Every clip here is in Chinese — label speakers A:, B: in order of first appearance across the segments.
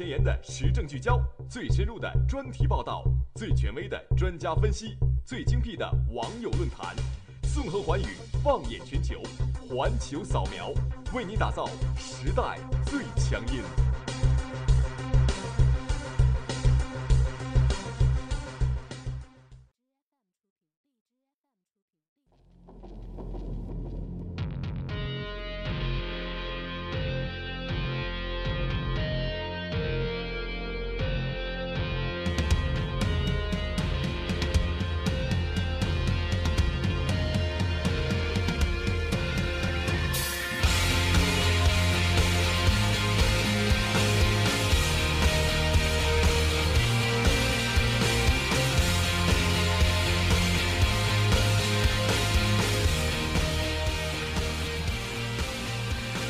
A: 前沿的时政聚焦，最深入的专题报道，最权威的专家分析，最精辟的网友论坛，纵横寰宇，放眼全球，环球扫描，为你打造时代最强音。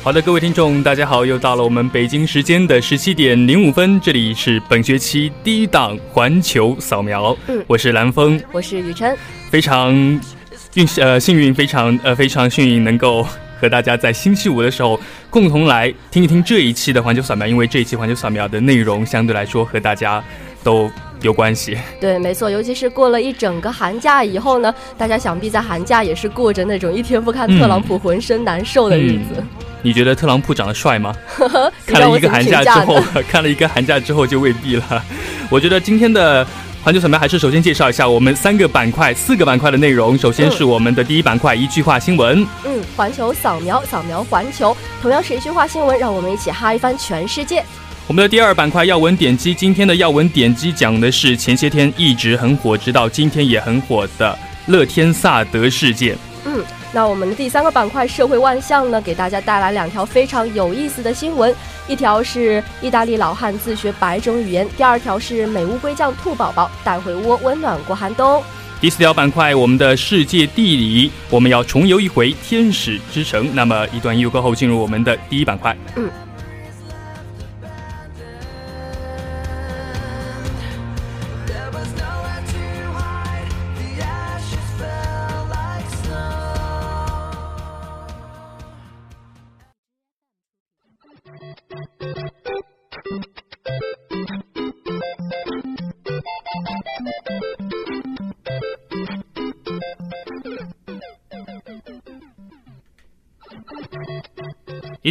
A: 好的，各位听众，大家好，又到了我们北京时间的十七点零五分，这里是本学期第一档环球扫描，嗯，我是蓝峰，
B: 我是雨辰，
A: 非常运呃幸运，非常呃非常幸运，能够和大家在星期五的时候共同来听一听这一期的环球扫描，因为这一期环球扫描的内容相对来说和大家都。有关系，
B: 对，没错，尤其是过了一整个寒假以后呢，大家想必在寒假也是过着那种一天不看特朗普浑身难受的日子。
A: 你觉得特朗普长得帅吗？看了一个寒假之后，看了一个寒假之后就未必了。我觉得今天的环球扫描还是首先介绍一下我们三个板块、四个板块的内容。首先是我们的第一板块，一句话新闻。
B: 嗯，环球扫描，扫描环球，同样是一句话新闻，让我们一起嗨翻全世界。
A: 我们的第二板块要闻点击，今天的要闻点击讲的是前些天一直很火，直到今天也很火的乐天萨德事件。
B: 嗯，那我们的第三个板块社会万象呢，给大家带来两条非常有意思的新闻，一条是意大利老汉自学百种语言，第二条是美乌龟酱兔宝宝带回窝温暖过寒冬。
A: 第四条板块，我们的世界地理，我们要重游一回天使之城。那么一段音乐过后，进入我们的第一板块。嗯。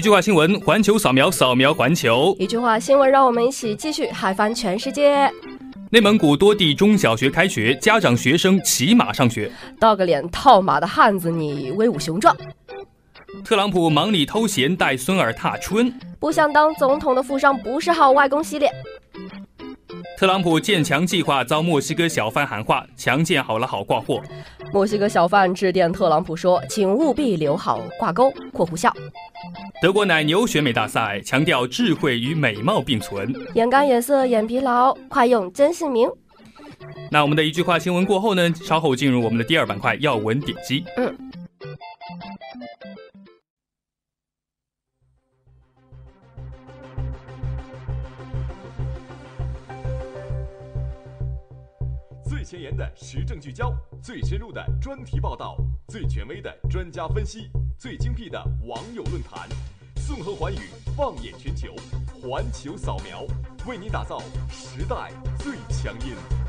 A: 一句话新闻，环球扫描，扫描环球。
B: 一句话新闻，让我们一起继续嗨翻全世界。
A: 内蒙古多地中小学开学，家长学生骑马上学。
B: 到个脸套马的汉子，你威武雄壮。
A: 特朗普忙里偷闲带孙儿踏春。
B: 不想当总统的富商不是好外公系列。
A: 特朗普建墙计划遭墨西哥小贩喊话：“墙建好了，好挂货。”
B: 墨西哥小贩致电特朗普说：“请务必留好挂钩。”（括弧笑）
A: 德国奶牛选美大赛强调智慧与美貌并存。
B: 眼干眼涩眼疲劳，快用真姓名。
A: 那我们的一句话新闻过后呢？稍后进入我们的第二板块要闻点击。嗯。最前沿的时政聚焦，最深入的专题报道，最权威的专家分析，最精辟的网友论坛，纵横寰宇，放眼全球，环球扫描，为你打造时代最强音。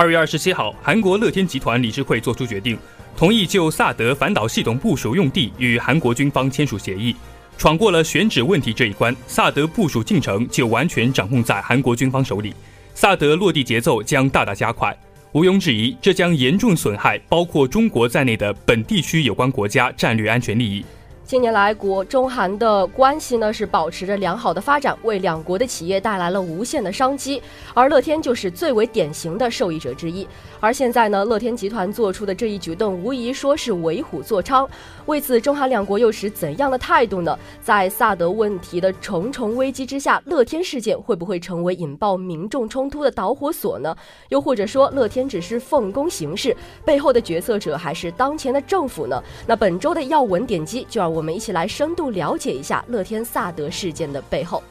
A: 二月二十七号，韩国乐天集团理事会作出决定，同意就萨德反导系统部署用地与韩国军方签署协议。闯过了选址问题这一关，萨德部署进程就完全掌控在韩国军方手里，萨德落地节奏将大大加快。毋庸置疑，这将严重损害包括中国在内的本地区有关国家战略安全利益。
B: 近年来，国中韩的关系呢是保持着良好的发展，为两国的企业带来了无限的商机，而乐天就是最为典型的受益者之一。而现在呢，乐天集团做出的这一举动，无疑说是为虎作伥。为此，中韩两国又是怎样的态度呢？在萨德问题的重重危机之下，乐天事件会不会成为引爆民众冲突的导火索呢？又或者说，乐天只是奉公行事，背后的决策者还是当前的政府呢？那本周的要闻点击就让我。们一起来深度了解一下乐天萨德事件的背后。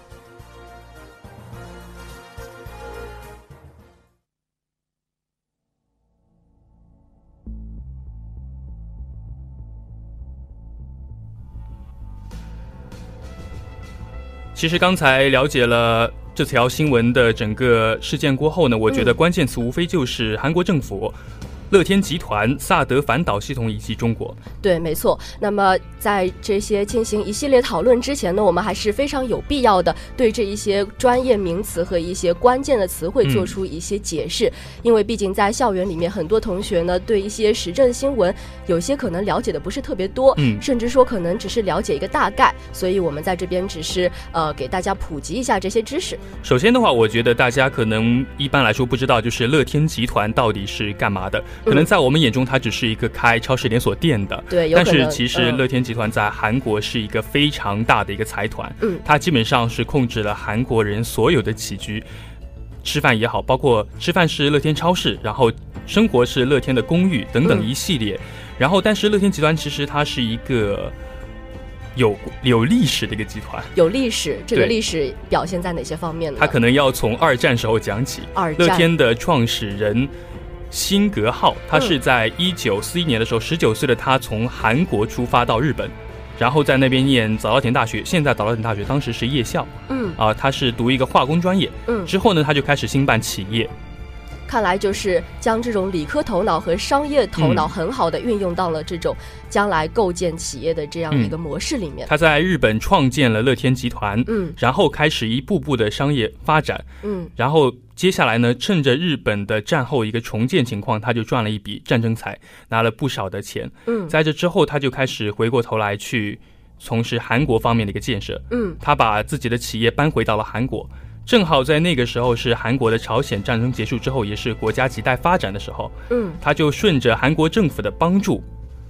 A: 其实刚才了解了这条新闻的整个事件过后呢，我觉得关键词无非就是韩国政府。乐天集团、萨德反导系统以及中国，
B: 对，没错。那么在这些进行一系列讨论之前呢，我们还是非常有必要的对这一些专业名词和一些关键的词汇做出一些解释，因为毕竟在校园里面，很多同学呢对一些时政新闻有些可能了解的不是特别多，嗯，甚至说可能只是了解一个大概，所以我们在这边只是呃给大家普及一下这些知识。
A: 首先的话，我觉得大家可能一般来说不知道，就是乐天集团到底是干嘛的。可能在我们眼中，它只是一个开超市连锁店的。
B: 对，
A: 但是其实乐天集团在韩国是一个非常大的一个财团。嗯，它基本上是控制了韩国人所有的起居，吃饭也好，包括吃饭是乐天超市，然后生活是乐天的公寓等等一系列。然后，但是乐天集团其实它是一个有有历史的一个集团。
B: 有历史，这个历史表现在哪些方面呢？
A: 它可能要从二战时候讲起。
B: 二
A: 乐天的创始人。辛格号，他是在一九四一年的时候，十九岁的他从韩国出发到日本，然后在那边念早稻田大学。现在早稻田大学当时是夜校，嗯，啊，他是读一个化工专业，嗯，之后呢，他就开始兴办企业。
B: 看来就是将这种理科头脑和商业头脑很好的运用到了这种将来构建企业的这样一个模式里面。
A: 他在日本创建了乐天集团，嗯，然后开始一步步的商业发展，嗯，然后。接下来呢，趁着日本的战后一个重建情况，他就赚了一笔战争财，拿了不少的钱。嗯，在这之后，他就开始回过头来去从事韩国方面的一个建设。嗯，他把自己的企业搬回到了韩国，正好在那个时候是韩国的朝鲜战争结束之后，也是国家亟待发展的时候。嗯，他就顺着韩国政府的帮助，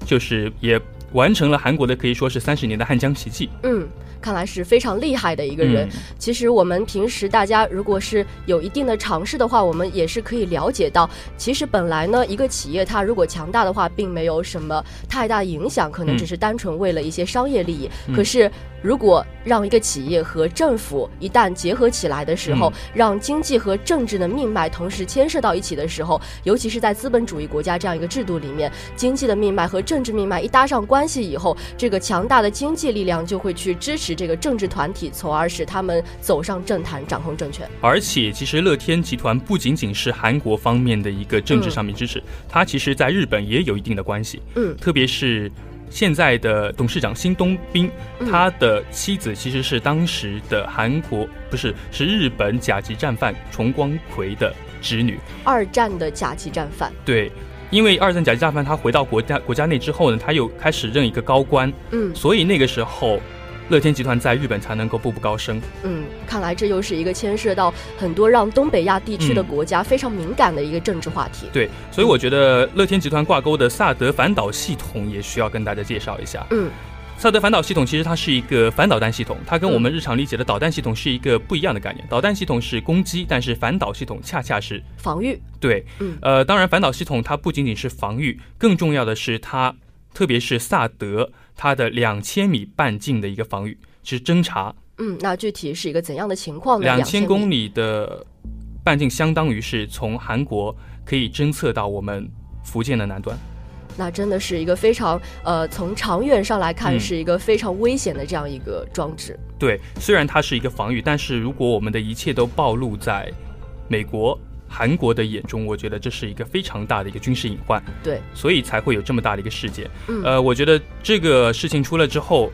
A: 就是也完成了韩国的可以说是三十年的汉江奇迹。
B: 嗯。看来是非常厉害的一个人。其实我们平时大家如果是有一定的尝试的话，我们也是可以了解到，其实本来呢，一个企业它如果强大的话，并没有什么太大影响，可能只是单纯为了一些商业利益。可是。如果让一个企业和政府一旦结合起来的时候，让经济和政治的命脉同时牵涉到一起的时候，尤其是在资本主义国家这样一个制度里面，经济的命脉和政治命脉一搭上关系以后，这个强大的经济力量就会去支持这个政治团体，从而使他们走上政坛，掌控政权。
A: 而且，其实乐天集团不仅仅是韩国方面的一个政治上面支持，它其实在日本也有一定的关系。嗯，特别是。现在的董事长辛东斌，他的妻子其实是当时的韩国不是是日本甲级战犯重光葵的侄女。
B: 二战的甲级战犯。
A: 对，因为二战甲级战犯他回到国家国家内之后呢，他又开始任一个高官。嗯，所以那个时候。乐天集团在日本才能够步步高升。
B: 嗯，看来这又是一个牵涉到很多让东北亚地区的国家非常敏感的一个政治话题。
A: 对，所以我觉得乐天集团挂钩的萨德反导系统也需要跟大家介绍一下。嗯，萨德反导系统其实它是一个反导弹系统，它跟我们日常理解的导弹系统是一个不一样的概念。导弹系统是攻击，但是反导系统恰恰是
B: 防御。
A: 对，嗯，呃，当然反导系统它不仅仅是防御，更重要的是它，特别是萨德。它的两千米半径的一个防御是侦察，
B: 嗯，那具体是一个怎样的情况呢？
A: 两千公里的半径相当于是从韩国可以侦测到我们福建的南端，
B: 那真的是一个非常呃，从长远上来看是一个非常危险的这样一个装置。
A: 对，虽然它是一个防御，但是如果我们的一切都暴露在美国。韩国的眼中，我觉得这是一个非常大的一个军事隐患，
B: 对，
A: 所以才会有这么大的一个事件。嗯呃，我觉得这个事情出了之后，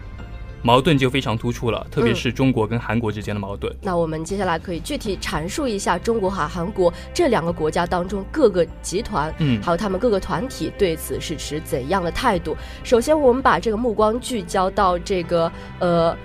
A: 矛盾就非常突出了，特别是中国跟韩国之间的矛盾。
B: 那我们接下来可以具体阐述一下中国和韩国这两个国家当中各个集团，嗯，还有他们各个团体对此是持怎样的态度。首先，我们把这个目光聚焦到这个呃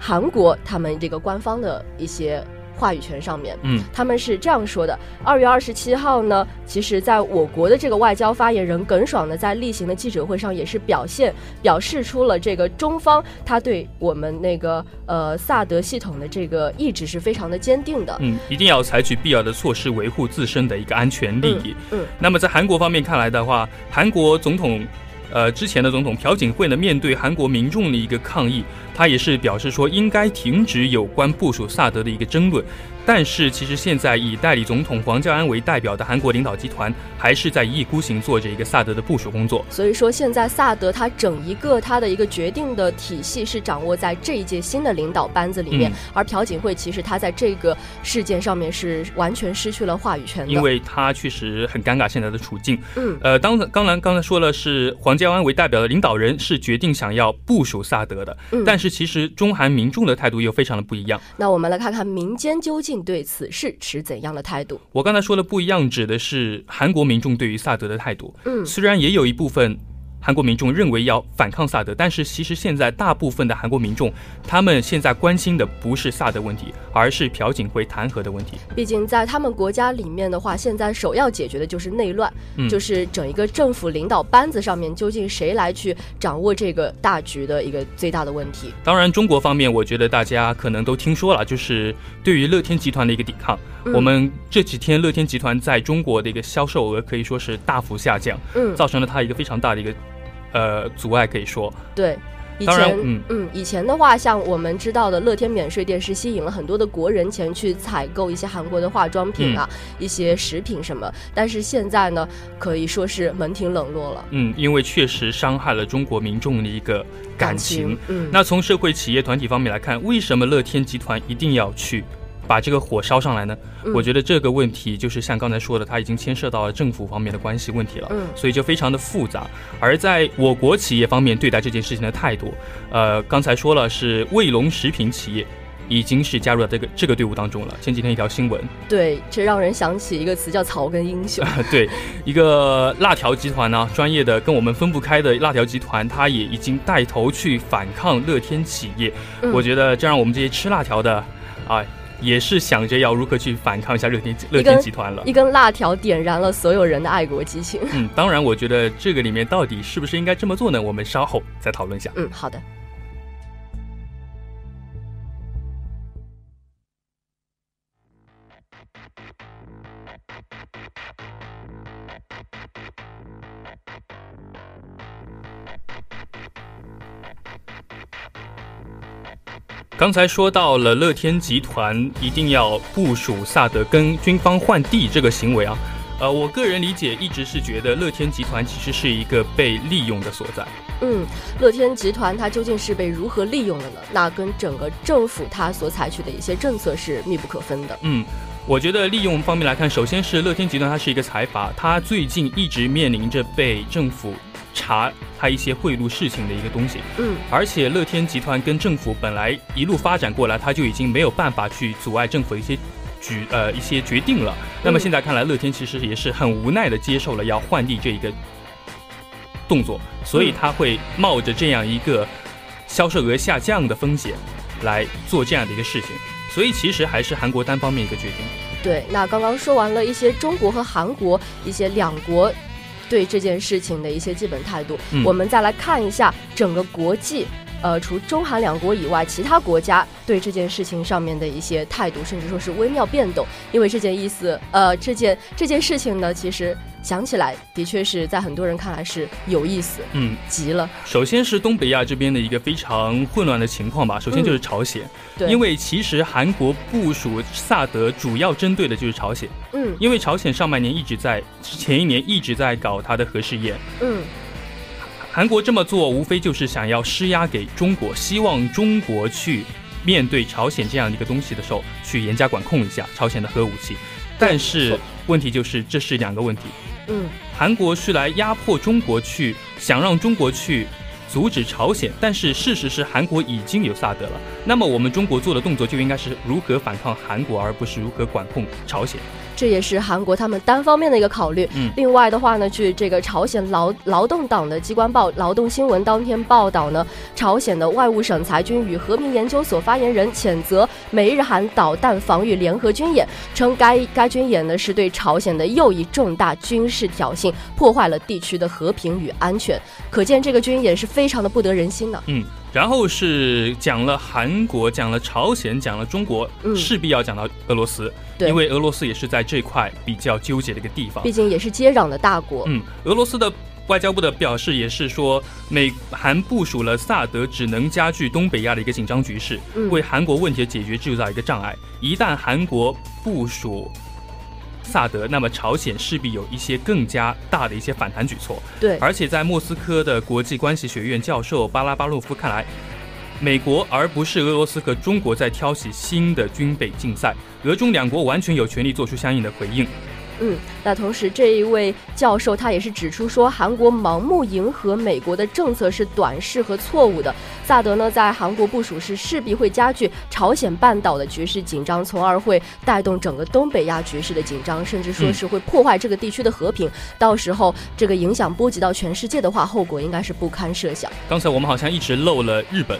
B: 韩国他们这个官方的一些。话语权上面，嗯，他们是这样说的：二月二十七号呢，其实在我国的这个外交发言人耿爽呢，在例行的记者会上也是表现表示出了这个中方他对我们那个呃萨德系统的这个意志是非常的坚定的，
A: 嗯，一定要采取必要的措施维护自身的一个安全利益。嗯，那么在韩国方面看来的话，韩国总统呃，之前的总统朴槿惠呢，面对韩国民众的一个抗议，他也是表示说应该停止有关部署萨德的一个争论。但是，其实现在以代理总统黄教安为代表的韩国领导集团，还是在一意孤行做着一个萨德的部署工作。
B: 所以说，现在萨德它整一个它的一个决定的体系是掌握在这一届新的领导班子里面，而朴槿惠其实他在这个事件上面是完全失去了话语权的，
A: 因为他确实很尴尬现在的处境。嗯，呃，当刚才刚才说了是黄教安为代表的领导人是决定想要部署萨德的，但是其实中韩民众的态度又非常的不一样。
B: 那我们来看看民间究竟。对此事持怎样的态度？
A: 我刚才说的不一样，指的是韩国民众对于萨德的态度。嗯，虽然也有一部分。韩国民众认为要反抗萨德，但是其实现在大部分的韩国民众，他们现在关心的不是萨德问题，而是朴槿惠弹劾的问题。
B: 毕竟在他们国家里面的话，现在首要解决的就是内乱，就是整一个政府领导班子上面究竟谁来去掌握这个大局的一个最大的问题。
A: 当然，中国方面，我觉得大家可能都听说了，就是对于乐天集团的一个抵抗。我们这几天乐天集团在中国的一个销售额可以说是大幅下降，嗯，造成了它一个非常大的一个。呃，阻碍可以说
B: 对。以前，嗯嗯，以前的话，像我们知道的乐天免税店是吸引了很多的国人前去采购一些韩国的化妆品啊，一些食品什么。但是现在呢，可以说是门庭冷落了。
A: 嗯，因为确实伤害了中国民众的一个感情。嗯，那从社会企业团体方面来看，为什么乐天集团一定要去？把这个火烧上来呢？我觉得这个问题就是像刚才说的，它已经牵涉到了政府方面的关系问题了，嗯所以就非常的复杂。而在我国企业方面对待这件事情的态度，呃，刚才说了是卫龙食品企业已经是加入了这个这个队伍当中了。前几天一条新闻，
B: 对，这让人想起一个词叫草根英雄。
A: 对，一个辣条集团呢，专业的跟我们分不开的辣条集团，他也已经带头去反抗乐天企业。我觉得这让我们这些吃辣条的，啊。也是想着要如何去反抗一下乐天乐天集团了。
B: 一根辣条点燃了所有人的爱国激情。
A: 嗯，当然，我觉得这个里面到底是不是应该这么做呢？我们稍后再讨论一下。
B: 嗯，好的。
A: 刚才说到了乐天集团一定要部署萨德跟军方换地这个行为啊，呃，我个人理解一直是觉得乐天集团其实是一个被利用的所在。
B: 嗯，乐天集团它究竟是被如何利用的呢？那跟整个政府它所采取的一些政策是密不可分的。
A: 嗯，我觉得利用方面来看，首先是乐天集团它是一个财阀，它最近一直面临着被政府。查他一些贿赂事情的一个东西，嗯，而且乐天集团跟政府本来一路发展过来，他就已经没有办法去阻碍政府一些举呃一些决定了。那么现在看来，乐天其实也是很无奈的接受了要换地这一个动作，所以他会冒着这样一个销售额下降的风险来做这样的一个事情。所以其实还是韩国单方面一个决定。
B: 对，那刚刚说完了一些中国和韩国一些两国。对这件事情的一些基本态度，我们再来看一下整个国际，呃，除中韩两国以外，其他国家对这件事情上面的一些态度，甚至说是微妙变动。因为这件意思，呃，这件这件事情呢，其实。想起来，的确是在很多人看来是有意思，嗯，极了。
A: 首先是东北亚这边的一个非常混乱的情况吧。首先就是朝鲜，
B: 对，
A: 因为其实韩国部署萨德主要针对的就是朝鲜，嗯，因为朝鲜上半年一直在前一年一直在搞它的核试验，嗯，韩国这么做无非就是想要施压给中国，希望中国去面对朝鲜这样的一个东西的时候去严加管控一下朝鲜的核武器，但是问题就是这是两个问题。嗯，韩国是来压迫中国，去想让中国去阻止朝鲜，但是事实是韩国已经有萨德了。那么我们中国做的动作就应该是如何反抗韩国，而不是如何管控朝鲜。
B: 这也是韩国他们单方面的一个考虑。嗯，另外的话呢，据这个朝鲜劳劳动党的机关报《劳动新闻》当天报道呢，朝鲜的外务省裁军与和平研究所发言人谴责美日韩导弹防御联合军演，称该该军演呢是对朝鲜的又一重大军事挑衅，破坏了地区的和平与安全。可见这个军演是非常的不得人心的。
A: 嗯。然后是讲了韩国，讲了朝鲜，讲了中国，势必要讲到俄罗斯，因为俄罗斯也是在这块比较纠结的一个地方，
B: 毕竟也是接壤的大国。
A: 嗯，俄罗斯的外交部的表示也是说，美韩部署了萨德，只能加剧东北亚的一个紧张局势，为韩国问题的解决制造一个障碍。一旦韩国部署萨德，那么朝鲜势必有一些更加大的一些反弹举措。
B: 对，
A: 而且在莫斯科的国际关系学院教授巴拉巴洛夫看来，美国而不是俄罗斯和中国在挑起新的军备竞赛，俄中两国完全有权利做出相应的回应。
B: 嗯，那同时这一位教授他也是指出说，韩国盲目迎合美国的政策是短视和错误的。萨德呢在韩国部署是势必会加剧朝鲜半岛的局势紧张，从而会带动整个东北亚局势的紧张，甚至说是会破坏这个地区的和平。到时候这个影响波及到全世界的话，后果应该是不堪设想。
A: 刚才我们好像一直漏了日本，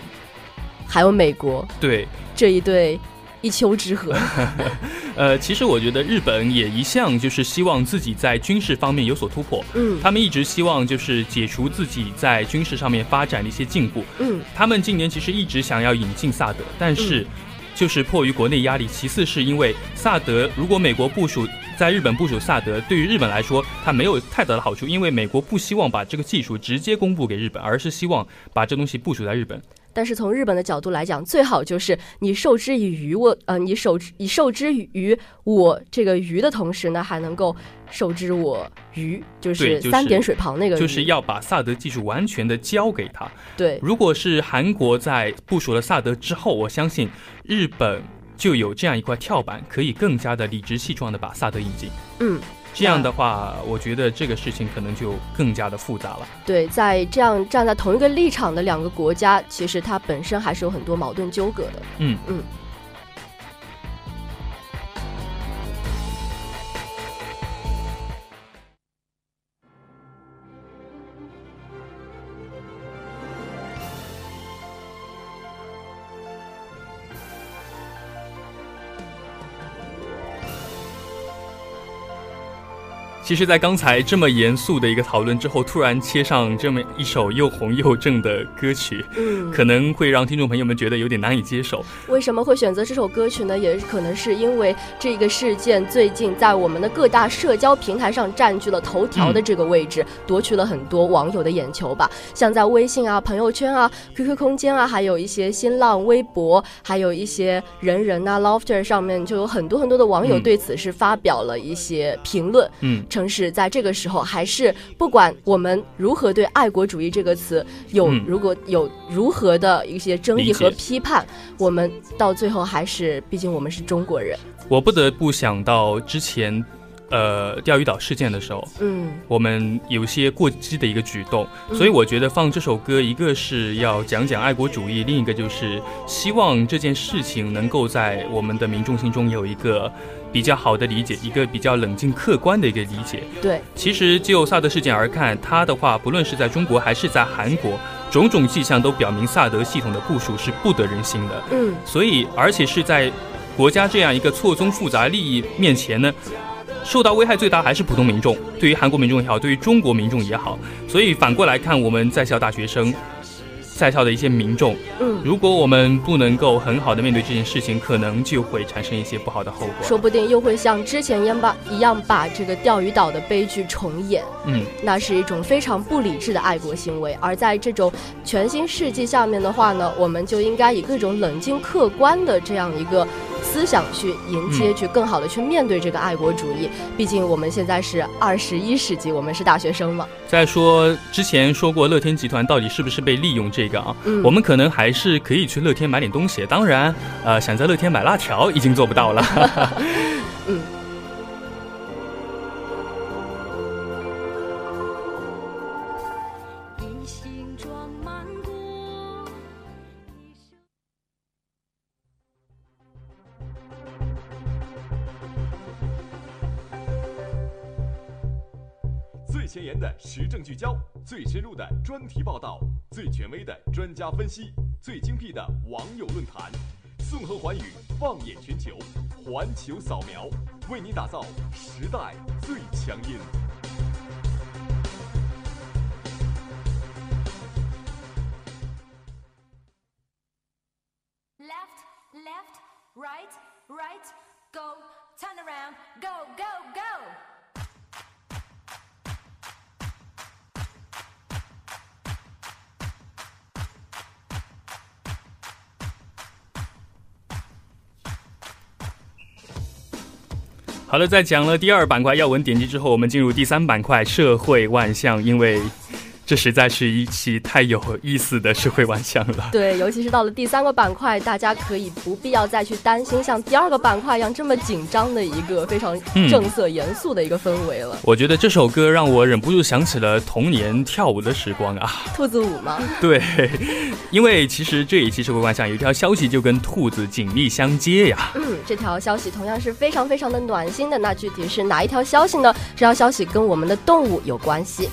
B: 还有美国，
A: 对
B: 这一对。一丘之貉。
A: 呃，其实我觉得日本也一向就是希望自己在军事方面有所突破。
B: 嗯，
A: 他们一直希望就是解除自己在军事上面发展的一些禁锢。
B: 嗯，
A: 他们今年其实一直想要引进萨德，但是就是迫于国内压力。其次是因为萨德，如果美国部署在日本部署萨德，对于日本来说，它没有太大的好处，因为美国不希望把这个技术直接公布给日本，而是希望把这东西部署在日本。
B: 但是从日本的角度来讲，最好就是你授之以鱼，我呃，你授之你授之于我这个鱼的同时呢，还能够授之我鱼，就是三点水旁那个，
A: 就是要把萨德技术完全的交给他。
B: 对，
A: 如果是韩国在部署了萨德之后，我相信日本就有这样一块跳板，可以更加的理直气壮的把萨德引进。
B: 嗯。
A: 这样的话，我觉得这个事情可能就更加的复杂了。
B: 对，在这样站在同一个立场的两个国家，其实它本身还是有很多矛盾纠葛的。
A: 嗯
B: 嗯。
A: 其实，在刚才这么严肃的一个讨论之后，突然切上这么一首又红又正的歌曲，
B: 嗯，
A: 可能会让听众朋友们觉得有点难以接受。
B: 为什么会选择这首歌曲呢？也可能是因为这个事件最近在我们的各大社交平台上占据了头条的这个位置，夺取了很多网友的眼球吧。像在微信啊、朋友圈啊、QQ 空间啊，还有一些新浪微博，还有一些人人啊、Lofter 上面，就有很多很多的网友对此是发表了一些评论，
A: 嗯。
B: 城市在这个时候，还是不管我们如何对“爱国主义”这个词有如果有如何的一些争议和批判，我们到最后还是，毕竟我们是中国人。
A: 我不得不想到之前。呃，钓鱼岛事件的时候，
B: 嗯，
A: 我们有些过激的一个举动，所以我觉得放这首歌，一个是要讲讲爱国主义，另一个就是希望这件事情能够在我们的民众心中有一个比较好的理解，一个比较冷静客观的一个理解。
B: 对，
A: 其实就萨德事件而看，它的话，不论是在中国还是在韩国，种种迹象都表明萨德系统的部署是不得人心的。
B: 嗯，
A: 所以而且是在国家这样一个错综复杂利益面前呢。受到危害最大还是普通民众，对于韩国民众也好，对于中国民众也好，所以反过来看，我们在校大学生。在校的一些民众，
B: 嗯，
A: 如果我们不能够很好的面对这件事情，可能就会产生一些不好的后果，
B: 说不定又会像之前一样把一样把这个钓鱼岛的悲剧重演，
A: 嗯，
B: 那是一种非常不理智的爱国行为。而在这种全新世纪下面的话呢，我们就应该以各种冷静客观的这样一个思想去迎接，去更好的去面对这个爱国主义。毕竟我们现在是二十一世纪，我们是大学生嘛。
A: 再说之前说过，乐天集团到底是不是被利用这？个啊，我们可能还是可以去乐天买点东西。当然，呃，想在乐天买辣条已经做不到了。
C: 前沿的时政聚焦，最深入的专题报道，最权威的专家分析，最精辟的网友论坛，纵横寰宇，放眼全球，环球扫描，为您打造时代最强音。
A: 好了，在讲了第二板块要闻点击之后，我们进入第三板块社会万象，因为。这实在是一期太有意思的社会万象了。
B: 对，尤其是到了第三个板块，大家可以不必要再去担心像第二个板块一样这么紧张的一个非常正色严肃的一个氛围了。
A: 我觉得这首歌让我忍不住想起了童年跳舞的时光啊！
B: 兔子舞吗？
A: 对，因为其实这一期社会万象有一条消息就跟兔子紧密相接呀。
B: 嗯，这条消息同样是非常非常的暖心的。那具体是哪一条消息呢？这条消息跟我们的动物有关系。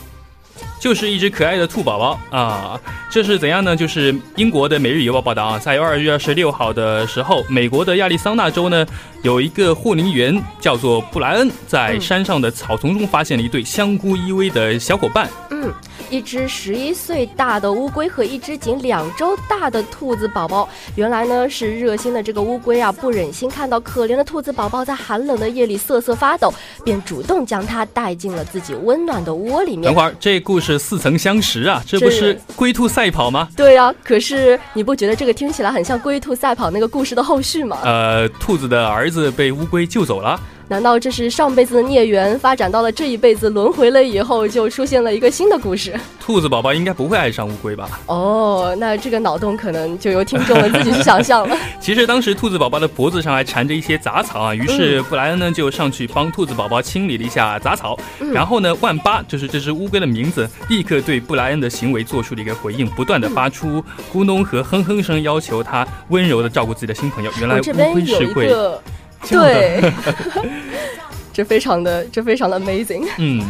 A: 就是一只可爱的兔宝宝啊！这是怎样呢？就是英国的《每日邮报》报道啊，在二月二十六号的时候，美国的亚利桑那州呢，有一个护林员叫做布莱恩，在山上的草丛中发现了一对香菇依偎的小伙伴。
B: 嗯。一只十一岁大的乌龟和一只仅两周大的兔子宝宝，原来呢是热心的这个乌龟啊，不忍心看到可怜的兔子宝宝在寒冷的夜里瑟瑟发抖，便主动将它带进了自己温暖的窝里面。
A: 等会儿，这故事似曾相识啊，这不是龟兔赛跑吗？
B: 对呀，可是你不觉得这个听起来很像龟兔赛跑那个故事的后续吗？
A: 呃，兔子的儿子被乌龟救走了。
B: 难道这是上辈子的孽缘发展到了这一辈子轮回了以后，就出现了一个新的故事？
A: 兔子宝宝应该不会爱上乌龟吧？
B: 哦，那这个脑洞可能就由听众们自己去想象了。
A: 其实当时兔子宝宝的脖子上还缠着一些杂草啊，于是布莱恩呢就上去帮兔子宝宝清理了一下杂草，然后呢万八就是这只乌龟的名字，立刻对布莱恩的行为做出了一个回应，不断的发出咕哝和哼哼声，要求他温柔的照顾自己的新朋友。原来乌龟是会。
B: 对，这非常的，这非常的 amazing。
A: 嗯。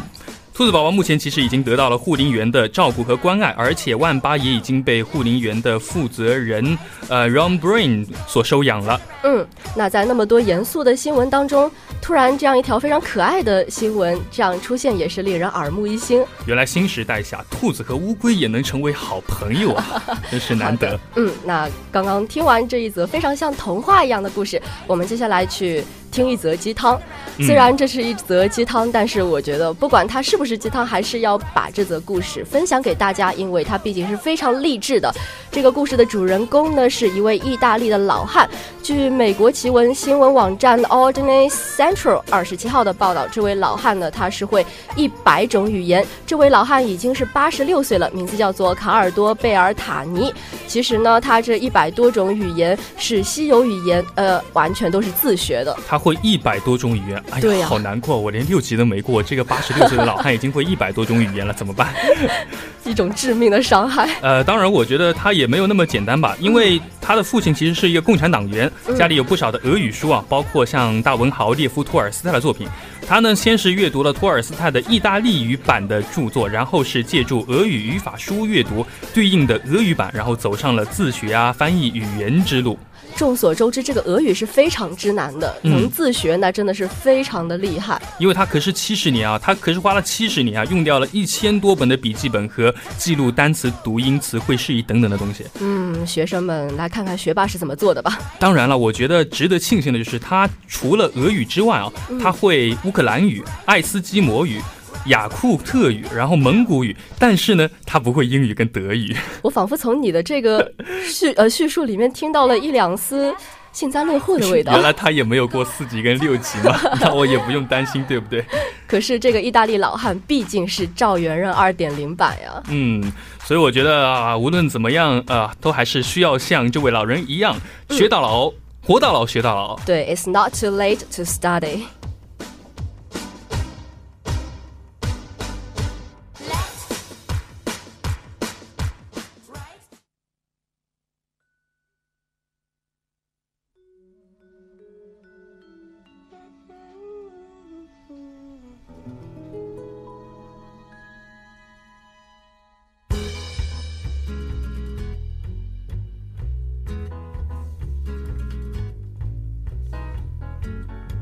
A: 兔子宝宝目前其实已经得到了护林员的照顾和关爱，而且万八也已经被护林员的负责人呃 Ron Brain 所收养了。
B: 嗯，那在那么多严肃的新闻当中，突然这样一条非常可爱的新闻这样出现，也是令人耳目一新。
A: 原来新时代下，兔子和乌龟也能成为好朋友啊，真是难得。
B: 嗯，那刚刚听完这一则非常像童话一样的故事，我们接下来去。听一则鸡汤，虽然这是一则鸡汤，但是我觉得不管它是不是鸡汤，还是要把这则故事分享给大家，因为它毕竟是非常励志的。这个故事的主人公呢，是一位意大利的老汉。据美国奇闻新闻网站 Ordinary Central 二十七号的报道，这位老汉呢，他是会一百种语言。这位老汉已经是八十六岁了，名字叫做卡尔多贝尔塔尼。其实呢，他这一百多种语言是稀有语言，呃，完全都是自学的。
A: 他。会一百多种语言，哎呀，好难过，我连六级都没过。这个八十六岁的老汉已经会一百多种语言了，怎么办？
B: 一种致命的伤害。
A: 呃，当然，我觉得他也没有那么简单吧，因为他的父亲其实是一个共产党员，家里有不少的俄语书啊，包括像大文豪列夫·托尔斯泰的作品。他呢，先是阅读了托尔斯泰的意大利语版的著作，然后是借助俄语语法书阅读对应的俄语版，然后走上了自学啊、翻译语言之路。
B: 众所周知，这个俄语是非常之难的，能自学那真的是非常的厉害。
A: 因为他可是七十年啊，他可是花了七十年啊，用掉了一千多本的笔记本和记录单词、读音、词汇、释义等等的东西。
B: 嗯，学生们来看看学霸是怎么做的吧。
A: 当然了，我觉得值得庆幸的就是他除了俄语之外啊，他会乌克兰语、爱斯基摩语。雅库特语，然后蒙古语，但是呢，他不会英语跟德语。
B: 我仿佛从你的这个叙呃叙述里面听到了一两丝幸灾乐祸的味道。
A: 原来他也没有过四级跟六级嘛，那我也不用担心，对不对？
B: 可是这个意大利老汉毕竟是赵元任二点零版呀。
A: 嗯，所以我觉得啊，无论怎么样啊，都还是需要像这位老人一样，学到老，活到老，学到老。
B: 对，It's not too late to study。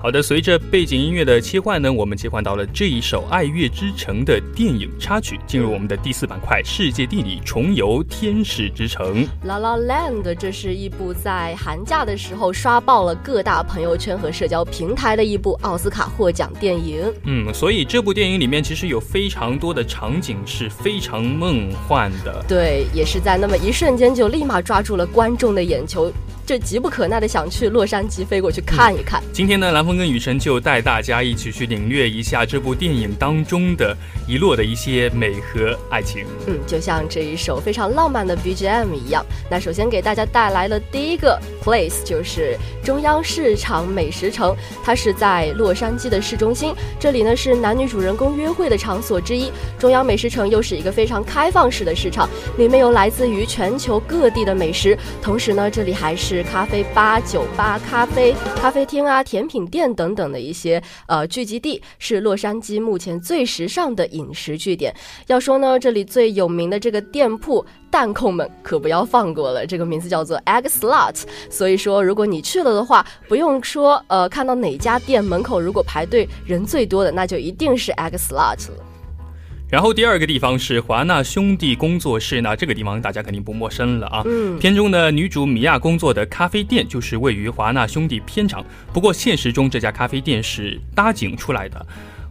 A: 好的，随着背景音乐的切换呢，我们切换到了这一首《爱乐之城》的电影插曲，进入我们的第四板块——世界地理，重游天使之城。
B: La La Land，这是一部在寒假的时候刷爆了各大朋友圈和社交平台的一部奥斯卡获奖电影。
A: 嗯，所以这部电影里面其实有非常多的场景是非常梦幻的。
B: 对，也是在那么一瞬间就立马抓住了观众的眼球。就急不可耐的想去洛杉矶飞过去看一看。
A: 今天呢，蓝峰跟雨辰就带大家一起去领略一下这部电影当中的遗落的一些美和爱情。
B: 嗯，就像这一首非常浪漫的 BGM 一样。那首先给大家带来了第一个 place，就是中央市场美食城，它是在洛杉矶的市中心。这里呢是男女主人公约会的场所之一。中央美食城又是一个非常开放式的市场，里面有来自于全球各地的美食，同时呢，这里还是是咖啡吧、酒吧、咖啡咖啡厅啊、甜品店等等的一些呃聚集地，是洛杉矶目前最时尚的饮食据点。要说呢，这里最有名的这个店铺。蛋控们可不要放过了，这个名字叫做 Egg Slot。所以说，如果你去了的话，不用说，呃，看到哪家店门口如果排队人最多的，那就一定是 Egg Slot 了。
A: 然后第二个地方是华纳兄弟工作室，那这个地方大家肯定不陌生了啊。
B: 嗯，
A: 片中的女主米娅工作的咖啡店就是位于华纳兄弟片场，不过现实中这家咖啡店是搭景出来的。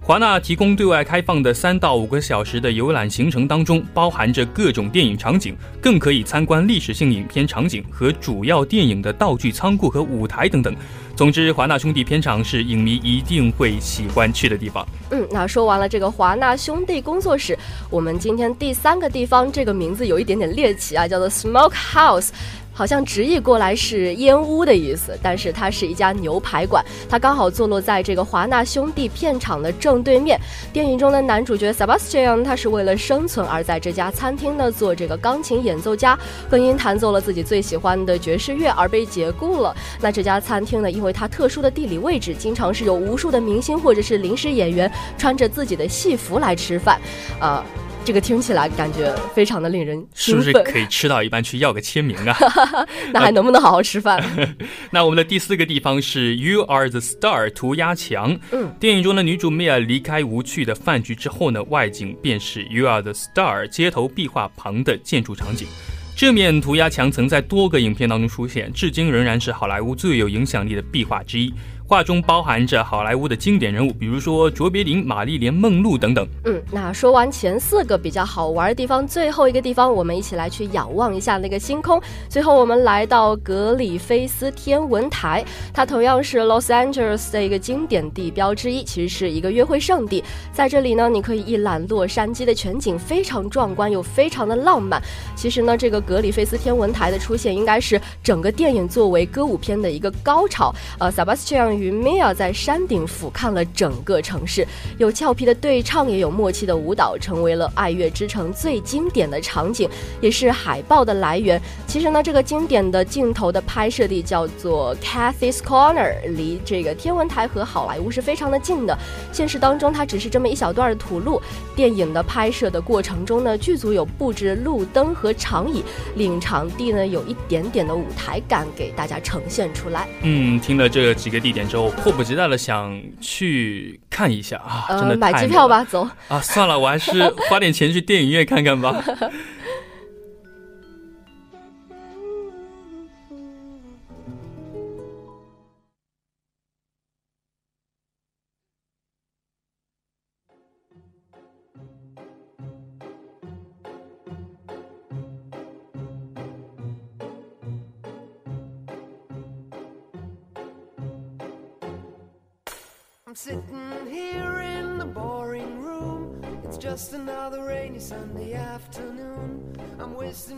A: 华纳提供对外开放的三到五个小时的游览行程当中，包含着各种电影场景，更可以参观历史性影片场景和主要电影的道具仓库和舞台等等。总之，华纳兄弟片场是影迷一定会喜欢去的地方。
B: 嗯，那说完了这个华纳兄弟工作室，我们今天第三个地方，这个名字有一点点猎奇啊，叫做 Smoke House。好像直译过来是烟屋的意思，但是它是一家牛排馆，它刚好坐落在这个华纳兄弟片场的正对面。电影中的男主角 Sebastian，他是为了生存而在这家餐厅呢做这个钢琴演奏家，更因弹奏了自己最喜欢的爵士乐而被解雇了。那这家餐厅呢，因为它特殊的地理位置，经常是有无数的明星或者是临时演员穿着自己的戏服来吃饭，啊。这个听起来感觉非常的令人
A: 是不是可以吃到一半去要个签名啊？
B: 那还能不能好好吃饭？
A: 那我们的第四个地方是 You Are the Star 涂鸦墙。
B: 嗯，
A: 电影中的女主 Mia 离开无趣的饭局之后呢，外景便是 You Are the Star 街头壁画旁的建筑场景。这面涂鸦墙曾在多个影片当中出现，至今仍然是好莱坞最有影响力的壁画之一。画中包含着好莱坞的经典人物，比如说卓别林、玛丽莲·梦露等等。
B: 嗯，那说完前四个比较好玩的地方，最后一个地方，我们一起来去仰望一下那个星空。最后，我们来到格里菲斯天文台，它同样是 Los Angeles 的一个经典地标之一，其实是一个约会圣地。在这里呢，你可以一览洛杉矶的全景，非常壮观又非常的浪漫。其实呢，这个格里菲斯天文台的出现，应该是整个电影作为歌舞片的一个高潮。呃，Sebastian。与 Mia 在山顶俯瞰了整个城市，有俏皮的对唱，也有默契的舞蹈，成为了《爱乐之城》最经典的场景，也是海报的来源。其实呢，这个经典的镜头的拍摄地叫做 Cathy's Corner，离这个天文台和好莱坞是非常的近的。现实当中，它只是这么一小段的土路。电影的拍摄的过程中呢，剧组有布置路灯和长椅，令场地呢有一点点的舞台感给大家呈现出来。
A: 嗯，听了这几个地点。之后迫不及待的想去看一下啊！真的
B: 买机票吧，走
A: 啊！算了，我还是花点钱去电影院看看吧。I'm sitting here in the boring room. It's just another rainy Sunday afternoon.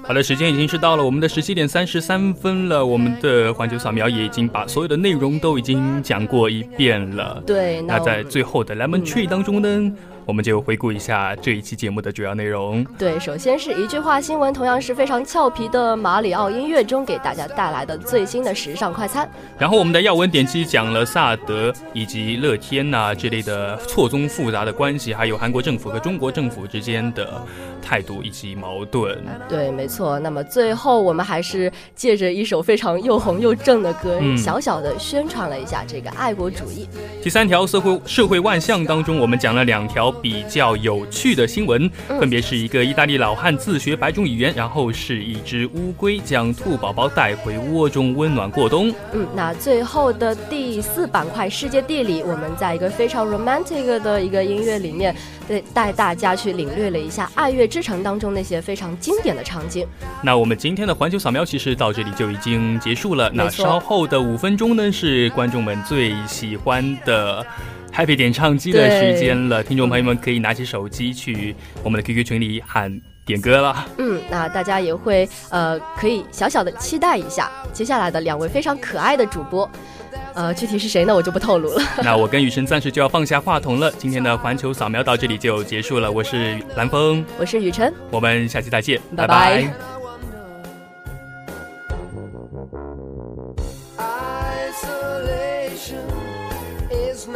A: 好的，时间已经是到了我们的十七点三十三分了。我们的环球扫描也已经把所有的内容都已经讲过一遍了。
B: 对，
A: 那在最后的 Lemon Tree 当中呢？我们就回顾一下这一期节目的主要内容。
B: 对，首先是一句话新闻，同样是非常俏皮的马里奥音乐中给大家带来的最新的时尚快餐。
A: 然后我们的要闻点击讲了萨德以及乐天呐之类的错综复杂的关系，还有韩国政府和中国政府之间的态度以及矛盾。
B: 对，没错。那么最后我们还是借着一首非常又红又正的歌，小小的宣传了一下这个爱国主义。
A: 第三条社会社会万象当中，我们讲了两条。比较有趣的新闻，
B: 嗯
A: 分别是一个意大利老汉自学白种语言，然后是一只乌龟将兔宝宝带回窝中温暖过冬。
B: 嗯，那最后的第四板块世界地理，我们在一个非常 romantic 的一个音乐里面，对带大家去领略了一下《爱乐之城》当中那些非常经典的场景。
A: 那我们今天的环球扫描其实到这里就已经结束了。那稍后的五分钟呢，是观众们最喜欢的 Happy 点唱机的时间了。听众朋友们可以拿起手机去我们的 QQ 群里喊点歌了。
B: 嗯，那大家也会呃可以小小的期待一下接下来的两位非常可爱的主播，呃，具体是谁呢，我就不透露了。
A: 那我跟雨辰暂时就要放下话筒了。今天的环球扫描到这里就结束了。我是蓝峰，
B: 我是雨辰，
A: 我们下期再见，
B: 拜
A: 拜
B: 拜
D: Isolation is